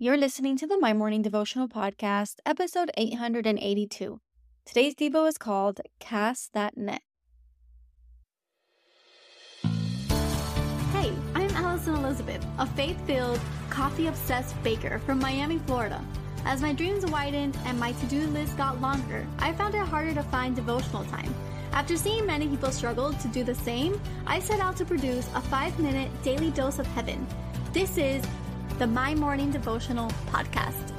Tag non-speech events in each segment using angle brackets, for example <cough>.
You're listening to the My Morning Devotional Podcast, episode 882. Today's Devo is called Cast That Net. Hey, I'm Alison Elizabeth, a faith filled, coffee obsessed baker from Miami, Florida. As my dreams widened and my to do list got longer, I found it harder to find devotional time. After seeing many people struggle to do the same, I set out to produce a five minute daily dose of heaven. This is the My Morning Devotional Podcast.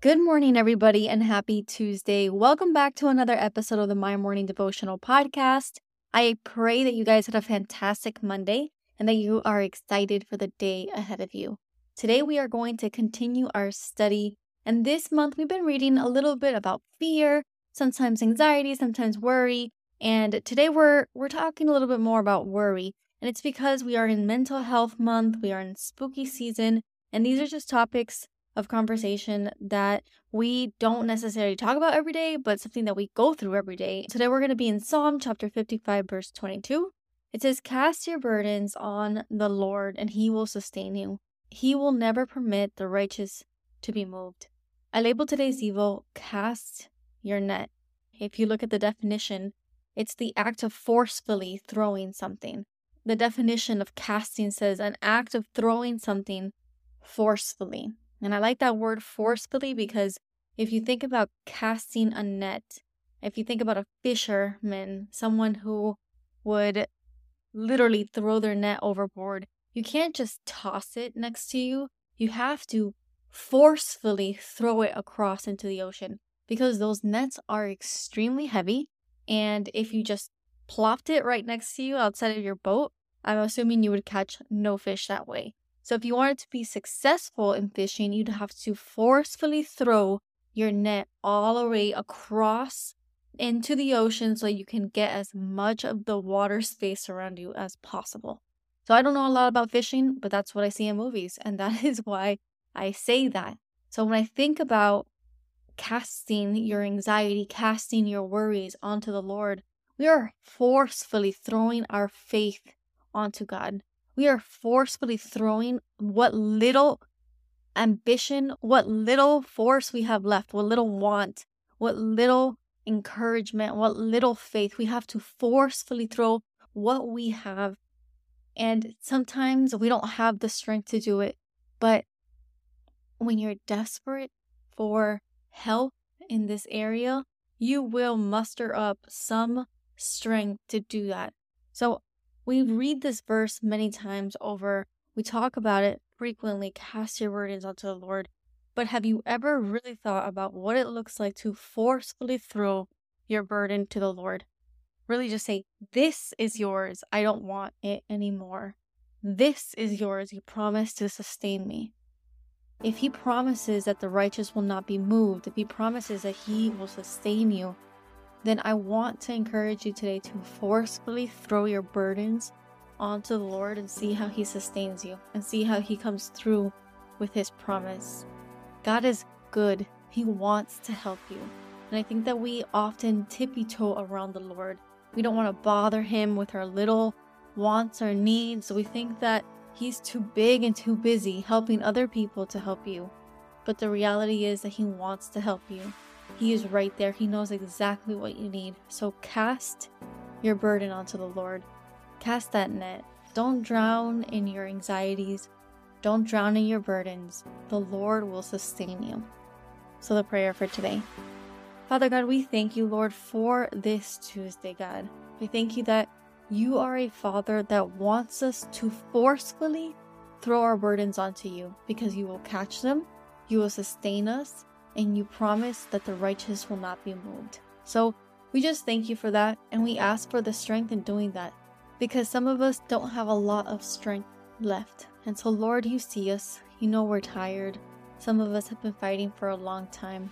Good morning, everybody, and happy Tuesday. Welcome back to another episode of the My Morning Devotional Podcast. I pray that you guys had a fantastic Monday and that you are excited for the day ahead of you. Today, we are going to continue our study. And this month, we've been reading a little bit about fear, sometimes anxiety, sometimes worry. And today, we're, we're talking a little bit more about worry. And it's because we are in mental health month, we are in spooky season, and these are just topics of conversation that we don't necessarily talk about every day, but something that we go through every day. Today, we're going to be in Psalm chapter 55, verse 22. It says, Cast your burdens on the Lord, and he will sustain you. He will never permit the righteous to be moved. I labeled today's evil Cast Your Net. If you look at the definition, it's the act of forcefully throwing something. The definition of casting says an act of throwing something forcefully. And I like that word forcefully because if you think about casting a net, if you think about a fisherman, someone who would literally throw their net overboard. You can't just toss it next to you. You have to forcefully throw it across into the ocean because those nets are extremely heavy. And if you just plopped it right next to you outside of your boat, I'm assuming you would catch no fish that way. So if you wanted to be successful in fishing, you'd have to forcefully throw your net all the way across into the ocean so you can get as much of the water space around you as possible. So I don't know a lot about fishing, but that's what I see in movies. And that <laughs> is why I say that. So when I think about casting your anxiety, casting your worries onto the Lord, we are forcefully throwing our faith onto God. We are forcefully throwing what little ambition, what little force we have left, what little want, what little encouragement, what little faith. We have to forcefully throw what we have. And sometimes we don't have the strength to do it. But when you're desperate for help in this area, you will muster up some strength to do that. So we read this verse many times over. We talk about it frequently. Cast your burdens onto the Lord. But have you ever really thought about what it looks like to forcefully throw your burden to the Lord? Really just say, This is yours. I don't want it anymore. This is yours. You promise to sustain me. If He promises that the righteous will not be moved, if He promises that He will sustain you, then I want to encourage you today to forcefully throw your burdens onto the Lord and see how He sustains you and see how He comes through with His promise. God is good. He wants to help you. And I think that we often tippy toe around the Lord. We don't want to bother Him with our little wants or needs. We think that He's too big and too busy helping other people to help you. But the reality is that He wants to help you. He is right there. He knows exactly what you need. So cast your burden onto the Lord. Cast that net. Don't drown in your anxieties. Don't drown in your burdens. The Lord will sustain you. So, the prayer for today. Father God, we thank you, Lord, for this Tuesday, God. We thank you that you are a Father that wants us to forcefully throw our burdens onto you because you will catch them, you will sustain us, and you promise that the righteous will not be moved. So, we just thank you for that, and we ask for the strength in doing that because some of us don't have a lot of strength left. And so, Lord, you see us. You know we're tired. Some of us have been fighting for a long time.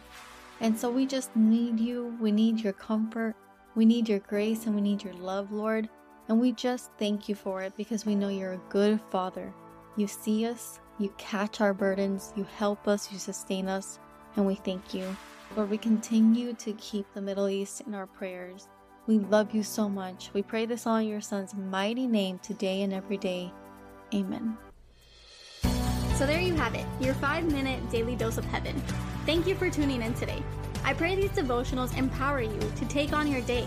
And so we just need you. We need your comfort. We need your grace and we need your love, Lord. And we just thank you for it because we know you're a good Father. You see us, you catch our burdens, you help us, you sustain us, and we thank you. Lord, we continue to keep the Middle East in our prayers. We love you so much. We pray this all in your Son's mighty name today and every day. Amen. So there you have it, your five minute daily dose of heaven. Thank you for tuning in today. I pray these devotionals empower you to take on your day.